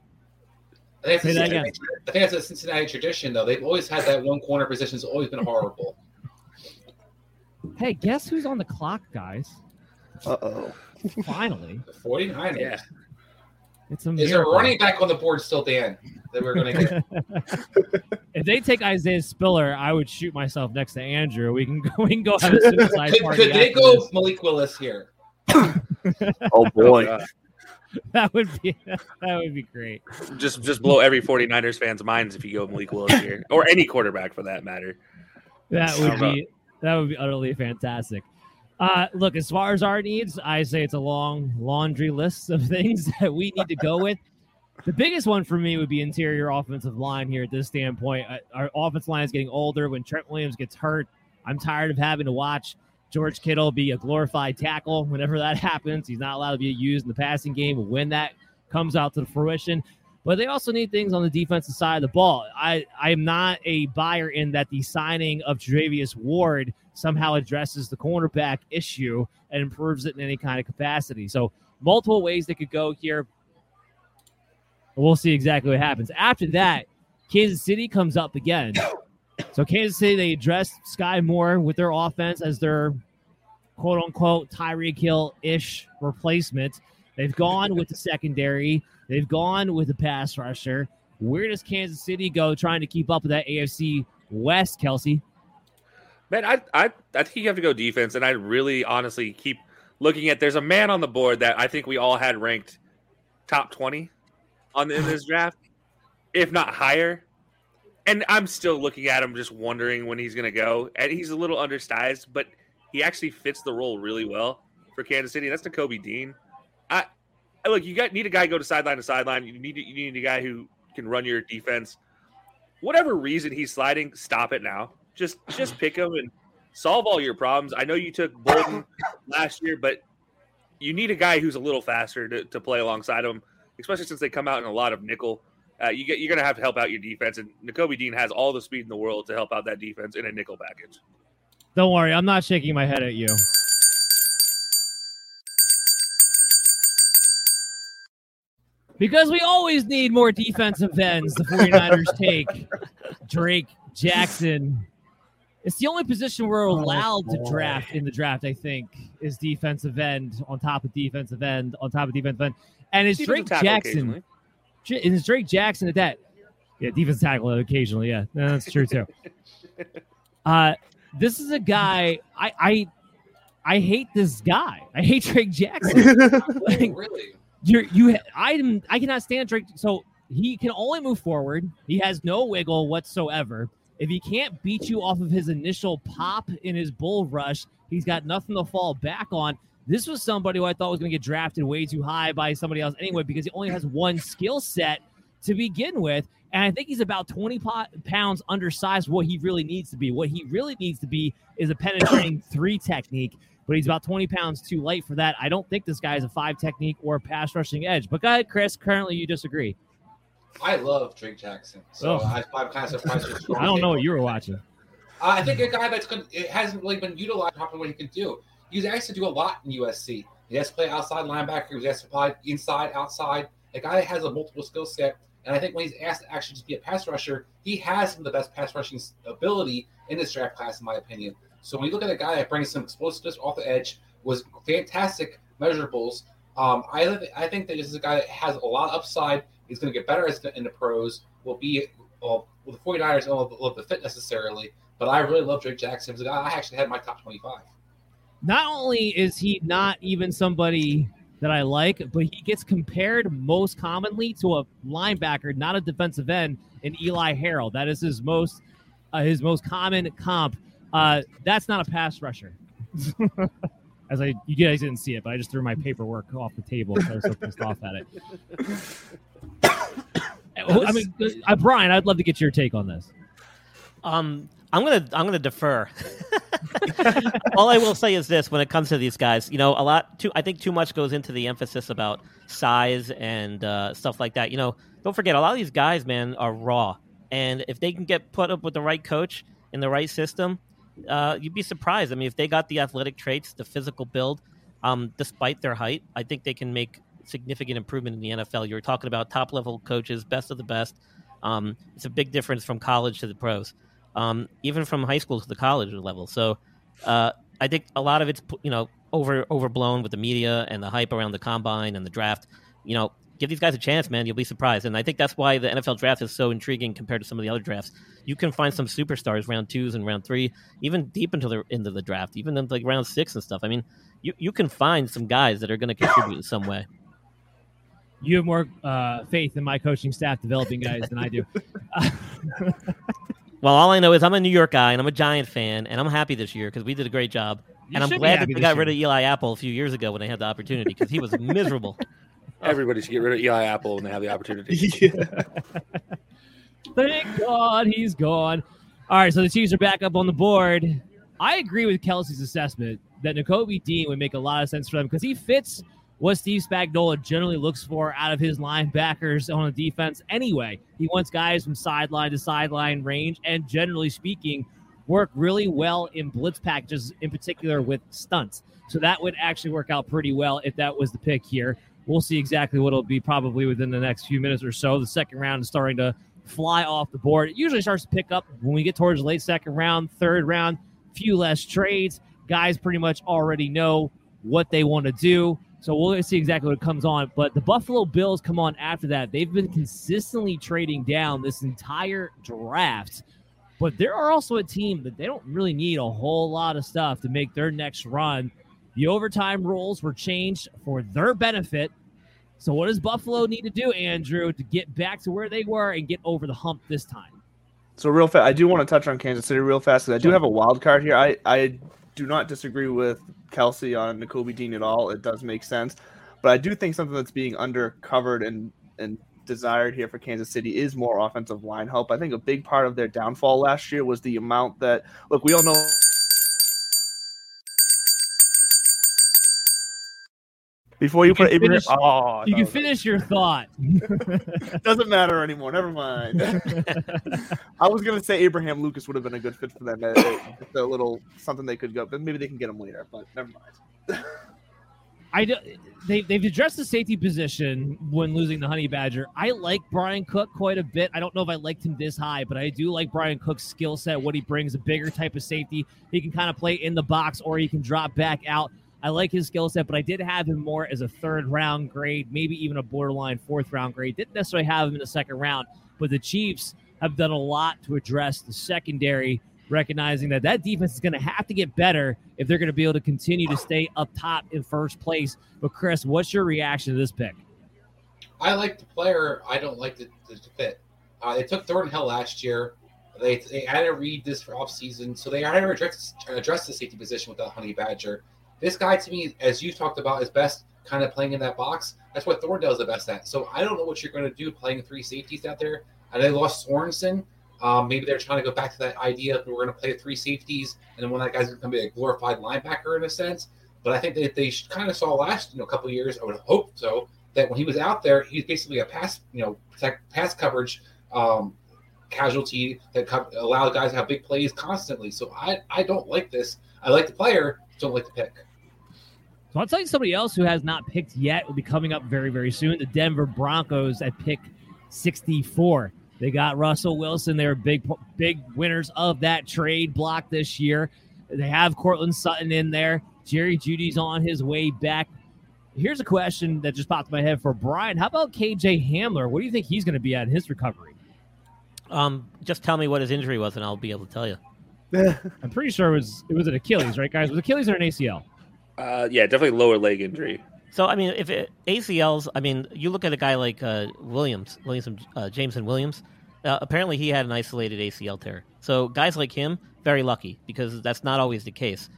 I think, Say that's that a again. Cincinnati- I think that's a Cincinnati tradition, though. They've always had that one corner position. has always been horrible. Hey, guess who's on the clock, guys? Uh oh. Finally, The 49ers. Yeah. it's a Is there a running back on the board still, Dan? That we're going to get. [laughs] If they take Isaiah Spiller, I would shoot myself next to Andrew. We can go. We can go have a suicide could, party. could they go this. Malik Willis here? Oh boy. God. [laughs] That would be [laughs] that would be great. Just just blow every 49ers fan's minds if you go Malik Willis here, or any quarterback for that matter. That would be that would be utterly fantastic. Uh, look, as far as our needs, I say it's a long laundry list of [laughs] things that we need to go with. The biggest one for me would be interior offensive line here at this standpoint. Uh, our offensive line is getting older. When Trent Williams gets hurt, I'm tired of having to watch George Kittle be a glorified tackle whenever that [laughs] happens. He's not allowed to be used in the passing game when that comes out to fruition. But they also need things on the defensive side of the ball. I, I am not a buyer in that the signing of Charvarius Ward somehow addresses the cornerback issue and improves it in any kind of capacity. So multiple ways they could go here. We'll see exactly what happens. After that, Kansas City comes up again. [coughs] So Kansas City, they address Skyy Moore with their offense as their quote unquote Tyreek Hill ish replacement. They've gone with the secondary. They've gone with the pass rusher. Where does Kansas City go trying to keep up with that AFC West, Kelsey? Man, I, I I think you have to go defense, and I really honestly keep looking at. There's a man on the board that I think we all had ranked top twenty on in this draft, if not higher. And I'm still looking at him, just wondering when he's going to go. And he's a little undersized, but he actually fits the role really well for Kansas City. That's Nakobe Dean. I, look, you got need a guy to go to sideline to sideline. You need you need a guy who can run your defense. Whatever reason he's sliding, stop it now. Just just pick him and solve all your problems. I know you took Bolton [coughs] last year, but you need a guy who's a little faster to, to play alongside him, especially since they come out in a lot of nickel. Uh, you get you're going to have to help out your defense, and Nakobe Dean has all the speed in the world to help out that defense in a nickel package. Don't worry, I'm not shaking my head at you. Because we always need more defensive ends, the 49ers [laughs] take Drake Jackson. It's the only position we're Oh, allowed to draft in the draft, I think, is defensive end on top of defensive end on top of defensive end. And it's Drake tackle Jackson. Occasionally. J- It's Drake Jackson at that. Yeah, defensive tackle occasionally. Yeah, No, that's true too. [laughs] Uh, this is a guy I I I hate this guy. I hate Drake Jackson. [laughs] Like, really? You're you I I cannot stand Drake. So he can only move forward. He has no wiggle whatsoever. If he can't beat you off of his initial pop in his bull rush, he's got nothing to fall back on. This was somebody who I thought was going to get drafted way too high by somebody else anyway because he only has one skill set to begin with. And I think he's about 20 po- pounds undersized what he really needs to be. What he really needs to be is a penetrating [coughs] three technique, but he's about 20 pounds too light for that. I don't think this guy is a five technique or a pass rushing edge. But go ahead, Chris. Currently, you disagree. I love Drake Jackson, so Oh. I, I'm kind of surprised. [laughs] I don't know what you were watching. I think a guy that's good. It hasn't really been utilized properly. What he can do. He's asked to do a lot in USC. He has to play outside linebacker. He has to play inside, outside. A guy that has a multiple skill set. And I think when he's asked to actually just be a pass rusher, he has some of the best pass rushing ability in this draft class, in my opinion. So when you look at a guy that brings some explosiveness off the edge, was fantastic measurables. Um, I I think that this is a guy that has a lot of upside. He's going to get better as the, in the pros. Will be well, well the 49ers don't love the fit necessarily, but I really love Drake Jackson. He's a guy I actually had my top 25. Not only is he not even somebody that I like, but he gets compared most commonly to a linebacker, not a defensive end, in Eli Harold. That is his most uh, his most common comp. Uh, that's not a pass rusher. [laughs] As I, you guys didn't see it, but I just threw my paperwork off the table because I was so pissed off at it. [coughs] I mean, uh, Brian, I'd love to get your take on this. Um, I'm gonna I'm gonna defer. [laughs] All I will say is this: when it comes to these guys, you know, a lot too. I think too much goes into the emphasis about size and uh, stuff like that. You know, don't forget a lot of these guys, man, are raw, and if they can get put up with the right coach in the right system, uh, you'd be surprised. I mean, if they got the athletic traits, the physical build, um, despite their height, I think they can make significant improvement in the NFL. You're talking about top level coaches, best of the best. Um, it's a big difference from college to the pros, um, even from high school to the college level. So uh, I think a lot of it's you know over overblown with the media and the hype around the combine and the draft. You know, give these guys a chance, man. You'll be surprised, and I think that's why the NFL draft is so intriguing compared to some of the other drafts. You can find some superstars round twos and round three, even deep into the into the draft, even in like round six and stuff. I mean, you you can find some guys that are going to contribute in some way. You have more uh, faith in my coaching staff developing guys than I do. [laughs] Well, all I know is I'm a New York guy and I'm a Giant fan, and I'm happy this year because we did a great job. You and I'm glad that happy they this got rid of Eli Apple a few years ago when they had the opportunity because he was miserable. [laughs] Everybody should get rid of Eli Apple when they have the opportunity. [laughs] Thank God he's gone. All right, so the Chiefs are back up on the board. I agree with Kelsey's assessment that Nakobe Dean would make a lot of sense for them because he fits what Steve Spagnuolo generally looks for out of his linebackers on a defense anyway. He wants guys from sideline to sideline range and generally speaking, work really well in blitz packages, in particular with stunts. So that would actually work out pretty well if that was the pick here. We'll see exactly what it'll be probably within the next few minutes or so. The second round is starting to fly off the board. It usually starts to pick up when we get towards the late second round, third round, few less trades. Guys pretty much already know what they want to do. So we'll see exactly what comes on. But the Buffalo Bills come on after that. They've been consistently trading down this entire draft. But there are also a team that they don't really need a whole lot of stuff to make their next run. The overtime rules were changed for their benefit. So what does Buffalo need to do, Andrew, to get back to where they were and get over the hump this time? So real fast, I do want to touch on Kansas City real fast because I do have a wild card here. I, I do not disagree with Kelsey on Nakobe Dean at all. It does make sense, but I do think something that's being undercovered and and desired here for Kansas City is more offensive line help. I think a big part of their downfall last year was the amount that look we all know Before you, You put can Abraham, finish- oh, you no. can finish your thought. [laughs] doesn't matter anymore. Never mind. [laughs] I was gonna say Abraham Lucas would have been a good fit for them. Just a little something they could go, but maybe they can get him later. But never mind. [laughs] I do, they they've addressed the safety position when losing the Honey Badger. I like Bryan Cook quite a bit. I don't know if I liked him this high, but I do like Bryan Cook's skill set. What he brings, a bigger type of safety. He can kind of play in the box or he can drop back out. I like his skill set, but I did have him more as a third round grade, maybe even a borderline fourth round grade. Didn't necessarily have him in the second round, but the Chiefs have done a lot to address the secondary recognizing that that defense is going to have to get better if they're going to be able to continue to stay up top in first place. But Chris, what's your reaction to this pick? I like the player. I don't like the, the fit. Uh, they took Thornhill last year. They, they added Reid this for offseason. So they had to address, address the safety position with the Honey Badger. This guy, to me, as you talked about, is best kind of playing in that box. That's what Thornhill's the best at. So I don't know what you're going to do playing three safeties out there. And they lost Sorensen. Um, maybe they're trying to go back to that idea of we're going to play three safeties, and then one of that guy's going to be a glorified linebacker in a sense. But I think that they kind of saw last you know couple years. I would hope so that when he was out there, he's basically a pass you know protect, pass coverage um, casualty that co- allowed guys to have big plays constantly. So I I don't like this. I like the player, don't like the pick. So I'll tell you somebody else who has not picked yet will be coming up very, very soon. The Denver Broncos at pick 64. They got Russell Wilson. They're big, big winners of that trade block this year. They have Courtland Sutton in there. Jerry Jeudy's on his way back. Here's a question that just popped in my head for Brian. How about KJ Hamler? What do you think he's going to be at in his recovery? Um, just tell me what his injury was, and I'll be able to tell you. [laughs] I'm pretty sure it was it was an Achilles, right, guys? Was it Achilles or an ACL? Uh, yeah, definitely lower leg injury. So I mean, if it, ACLs, I mean, you look at a guy like uh, Williams, Williamson, uh, Jameson Williams. Uh, apparently, he had an isolated ACL tear. So guys like him, very lucky because that's not always the case.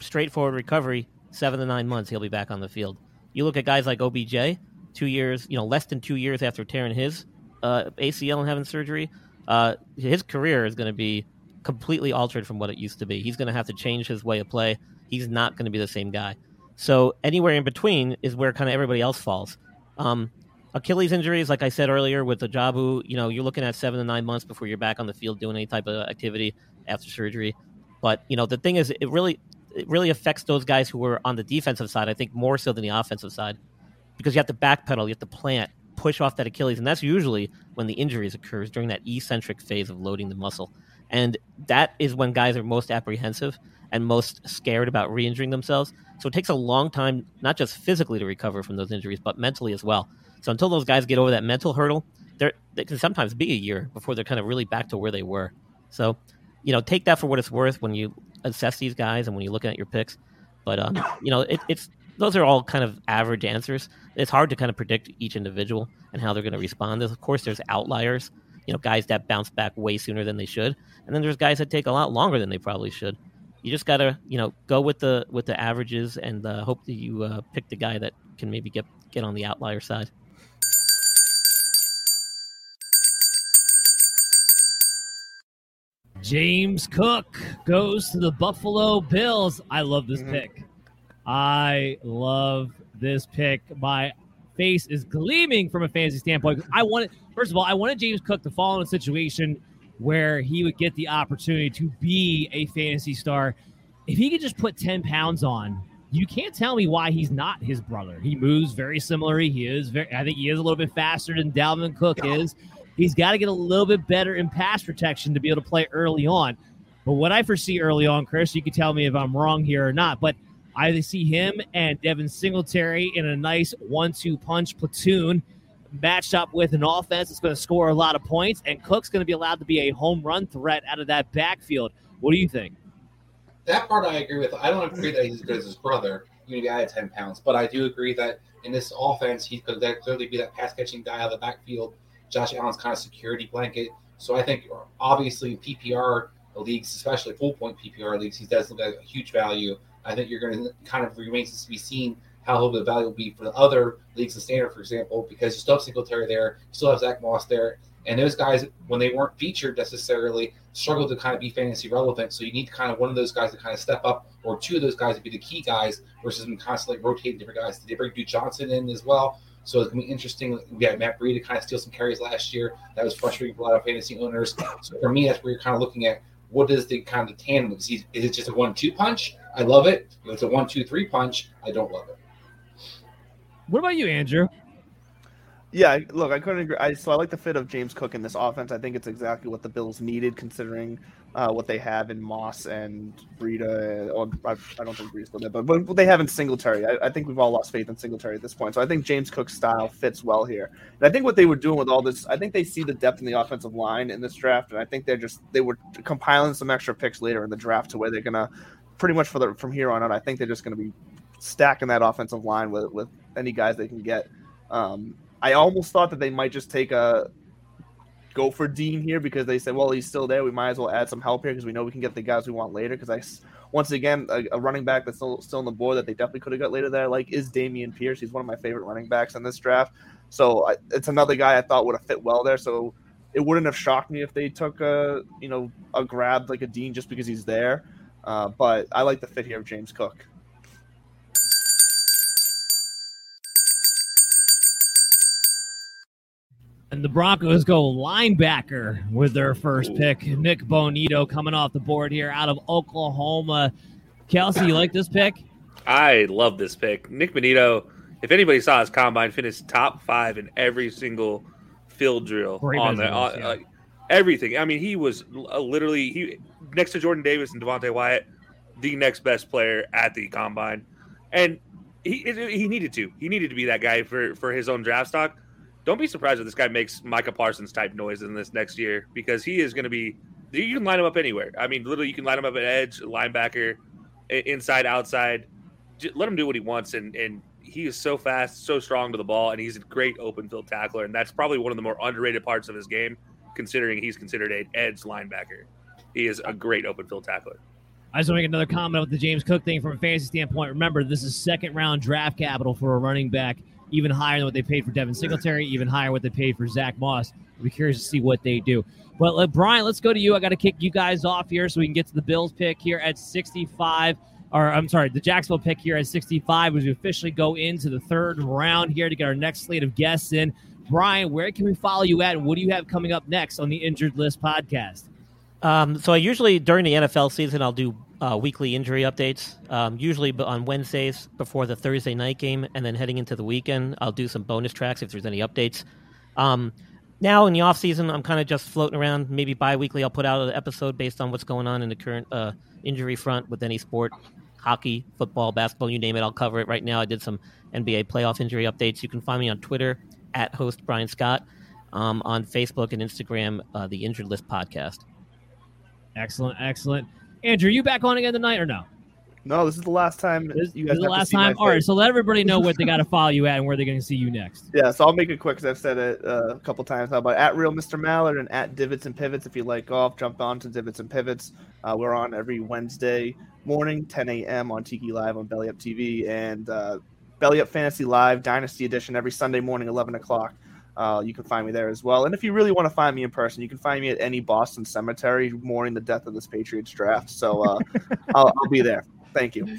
Straightforward recovery, seven to nine months, he'll be back on the field. You look at guys like OBJ, two years, you know, less than two years after tearing his uh, ACL and having surgery, uh, his career is going to be completely altered from what it used to be. He's going to have to change his way of play. He's not going to be the same guy. So anywhere in between is where kind of everybody else falls. Um, Achilles injuries, like I said earlier, with Ojabo, you know, you're looking at seven to nine months before you're back on the field doing any type of activity after surgery. But you know, the thing is, it really, it really affects those guys who were on the defensive side. I think more so than the offensive side, because you have to backpedal, you have to plant, push off that Achilles, and that's usually when the injuries occurs during that eccentric phase of loading the muscle, and that is when guys are most apprehensive and most scared about re-injuring themselves. So it takes a long time, not just physically to recover from those injuries, but mentally as well. So until those guys get over that mental hurdle, they can sometimes be a year before they're kind of really back to where they were. So, you know, take that for what it's worth when you assess these guys and when you're looking at your picks. But um, you know, it, it's those are all kind of average answers. It's hard to kind of predict each individual and how they're going to respond. Of course, there's outliers. You know, guys that bounce back way sooner than they should, and then there's guys that take a lot longer than they probably should. You just gotta, you know, go with the with the averages and uh, hope that you uh, pick the guy that can maybe get get on the outlier side. James Cook goes to the Buffalo Bills. I love this pick. I love this pick. My face is gleaming from a fantasy standpoint. I wanted, first of all, I wanted James Cook to fall in a situation where he would get the opportunity to be a fantasy star. If he could just put 10 pounds on, you can't tell me why he's not his brother. He moves very similarly. He is very, I think he is a little bit faster than Dalvin Cook is. He's got to get a little bit better in pass protection to be able to play early on. But what I foresee early on, Chris, you can tell me if I'm wrong here or not, but I see him and Devin Singletary in a nice one-two punch platoon matched up with an offense that's going to score a lot of points, and Cook's going to be allowed to be a home run threat out of that backfield. What do you think? That part I agree with. I don't agree that he's as good as his brother. You know, added ten pounds, but I do agree that in this offense, he could clearly be that pass catching guy out of the backfield. Josh Allen's kind of security blanket. So I think obviously PPR leagues, especially full point PPR leagues, he does look like a huge value. I think you're going to kind of remains to be seen how little the value will be for the other leagues of standard, for example, because you still have Singletary there, you still have Zach Moss there, and those guys when they weren't featured necessarily, struggled to kind of be fantasy relevant. So you need kind of one of those guys to kind of step up, or two of those guys to be the key guys, versus them constantly rotating different guys. Did they bring Duke Johnson in as well? So it's gonna be interesting. We had Matt Breida kind of steal some carries last year. That was frustrating for a lot of fantasy owners. So for me, that's where you're kind of looking at what is the kind of tandem? Is, he, is it just a one-two punch? I love it. It's a one-two-three punch, I don't love it. What about you, Andrew? Yeah, look, I couldn't agree. I, so I like the fit of James Cook in this offense. I think it's exactly what the Bills needed, considering uh, what they have in Moss and Breida. Or I, I don't think Breida's still there, but, but what they have in Singletary. I, I, think we've all lost faith in Singletary at this point. So I think James Cook's style fits well here. And I think what they were doing with all this, I think they see the depth in the offensive line in this draft, and I think they're just they were compiling some extra picks later in the draft to where they're gonna pretty much for the from here on out. I think they're just gonna be stacking that offensive line with with any guys they can get. Um, I almost thought that they might just take a go for Dean here because they said, well, he's still there. We might as well add some help here because we know we can get the guys we want later. Because I, once again, a, a, running back that's still, still on the board that they definitely could have got later there, like is Dameon Pierce. He's one of my favorite running backs in this draft. So I, it's another guy I thought would have fit well there. So it wouldn't have shocked me if they took a, you know, a grab like a Dean just because he's there. Uh, but I like the fit here of James Cook. And the Broncos go linebacker with their first pick. Nik Bonitto coming off the board here out of Oklahoma. Kelsey, you like this pick? I love this pick. Nik Bonitto, if anybody saw his combine, finished top five in every single field drill Great on the on, yeah. like, everything. I mean, he was literally he next to Jordan Davis and Devonte Wyatt, the next best player at the combine, and he he needed to. He needed to be that guy for for his own draft stock don't be surprised if this guy makes Micah Parsons type noise in this next year because he is going to be. You can line him up anywhere. I mean, literally, you can line him up at edge, linebacker, inside, outside. Just let him do what he wants, and and he is so fast, so strong to the ball, and he's a great open field tackler, and that's probably one of the more underrated parts of his game, considering he's considered an edge linebacker. He is a great open field tackler. I just want to make another comment with the James Cook thing from a fantasy standpoint. Remember, this is second round draft capital for a running back even higher than what they paid for Devin Singletary, even higher what they paid for Zach Moss. I'll be curious to see what they do. But uh, Brian, let's go to you. I got to kick you guys off here so we can get to the Bills pick here at 65. Or I'm sorry, the Jacksonville pick here at 65 as we officially go into the third round here to get our next slate of guests in. Brian, where can we follow you at, and what do you have coming up next on the Injured List podcast? Um, so I usually during the NFL season I'll do uh, weekly injury updates. Um, usually on Wednesdays before the Thursday night game, and then heading into the weekend, I'll do some bonus tracks if there's any updates. Um, now in the off season, I'm kind of just floating around. Maybe bi-weekly, I'll put out an episode based on what's going on in the current uh, injury front with any sport, hockey, football, basketball, you name it. I'll cover it. Right now, I did some NBA playoff injury updates. You can find me on Twitter at host Brian Scott, um, on Facebook and Instagram, uh, the Injured List podcast. Excellent, excellent. Andrew, you back on again tonight or no? No, this is the last time this, you guys. This is the last time. All right, so let everybody know what they got to [laughs] follow you at and where they're going to see you next. Yeah, so I'll make it quick because I've said it uh, a couple times now. But at real Mr. Mallard and at Divots and Pivots, if you like golf, jump on to Divots and Pivots. Uh, we're on every Wednesday morning, 10 a.m. on Tiki Live on Belly Up TV and uh, Belly Up Fantasy Live Dynasty Edition every Sunday morning, 11 o'clock. Uh, you can find me there as well. And if you really want to find me in person, you can find me at any Boston cemetery mourning the death of this Patriots draft. So uh, [laughs] I'll, I'll, be there. Thank you.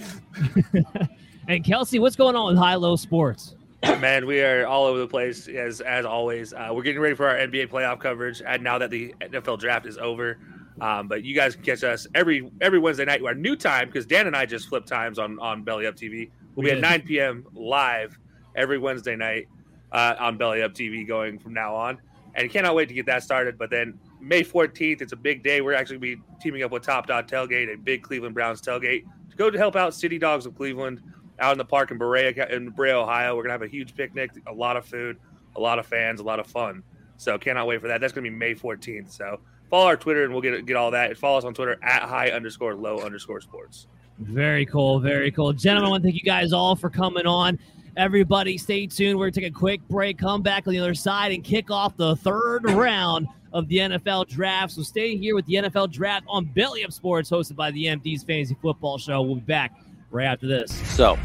[laughs] and Kelsey, what's going on with High Low Sports? [coughs] Man, we are all over the place as as always. Uh, we're getting ready for our NBA playoff coverage, and now that the NFL draft is over. Um, but you guys can catch us every every Wednesday night. Our new time because Dan and I just flipped times on on Belly Up TV. We'll be did. at 9 p.m. live every Wednesday night uh, on Belly Up TV going from now on. And cannot wait to get that started. But then May 14th, it's a big day. We're actually be teaming up with Top Dog Tailgate, a big Cleveland Browns tailgate, to go to help out City Dogs of Cleveland out in the park in Berea, in Berea, Ohio. We're to have a huge picnic, a lot of food, a lot of fans, a lot of fun. So cannot wait for that. That's to be May 14th. So follow our Twitter and we'll get get all that. Follow us on Twitter at high underscore low underscore sports. Very cool. Very cool. Gentlemen, I want to thank you guys all for coming on. Everybody, stay tuned. We're going to take a quick break, come back on the other side, and kick off the third round of the NFL draft. So stay here with the NFL draft on Belly Up Sports, hosted by the MD's Fantasy Football Show. We'll be back right after this. So,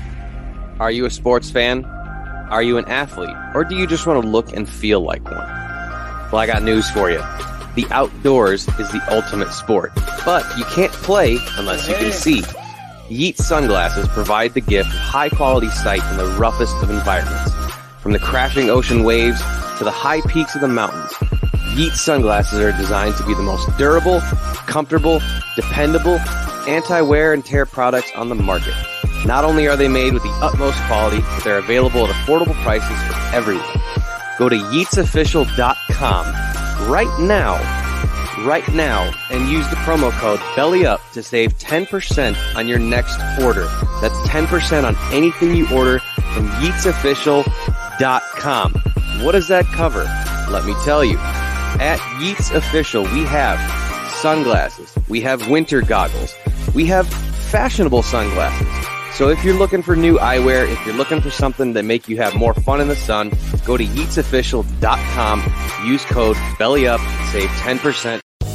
are you a sports fan? Are you an athlete? Or do you just want to look and feel like one? Well, I got news for you. The outdoors is the ultimate sport, but you can't play unless you can see. Yeet sunglasses provide the gift of high quality sight in the roughest of environments. From the crashing ocean waves to the high peaks of the mountains, Yeet sunglasses are designed to be the most durable, comfortable, dependable, anti-wear and tear products on the market. Not only are they made with the utmost quality, but they're available at affordable prices for everyone. Go to yeetsofficial.com right now, right now, and use the promo code BELLYUP to save 10% on your next order. That's 10% on anything you order from yeetsofficial.com. What does that cover? Let me tell you. At Yeets Official, we have sunglasses, we have winter goggles, we have fashionable sunglasses. So if you're looking for new eyewear, if you're looking for something that make you have more fun in the sun, go to yeetsofficial.com, use code BELLYUP, save 10%.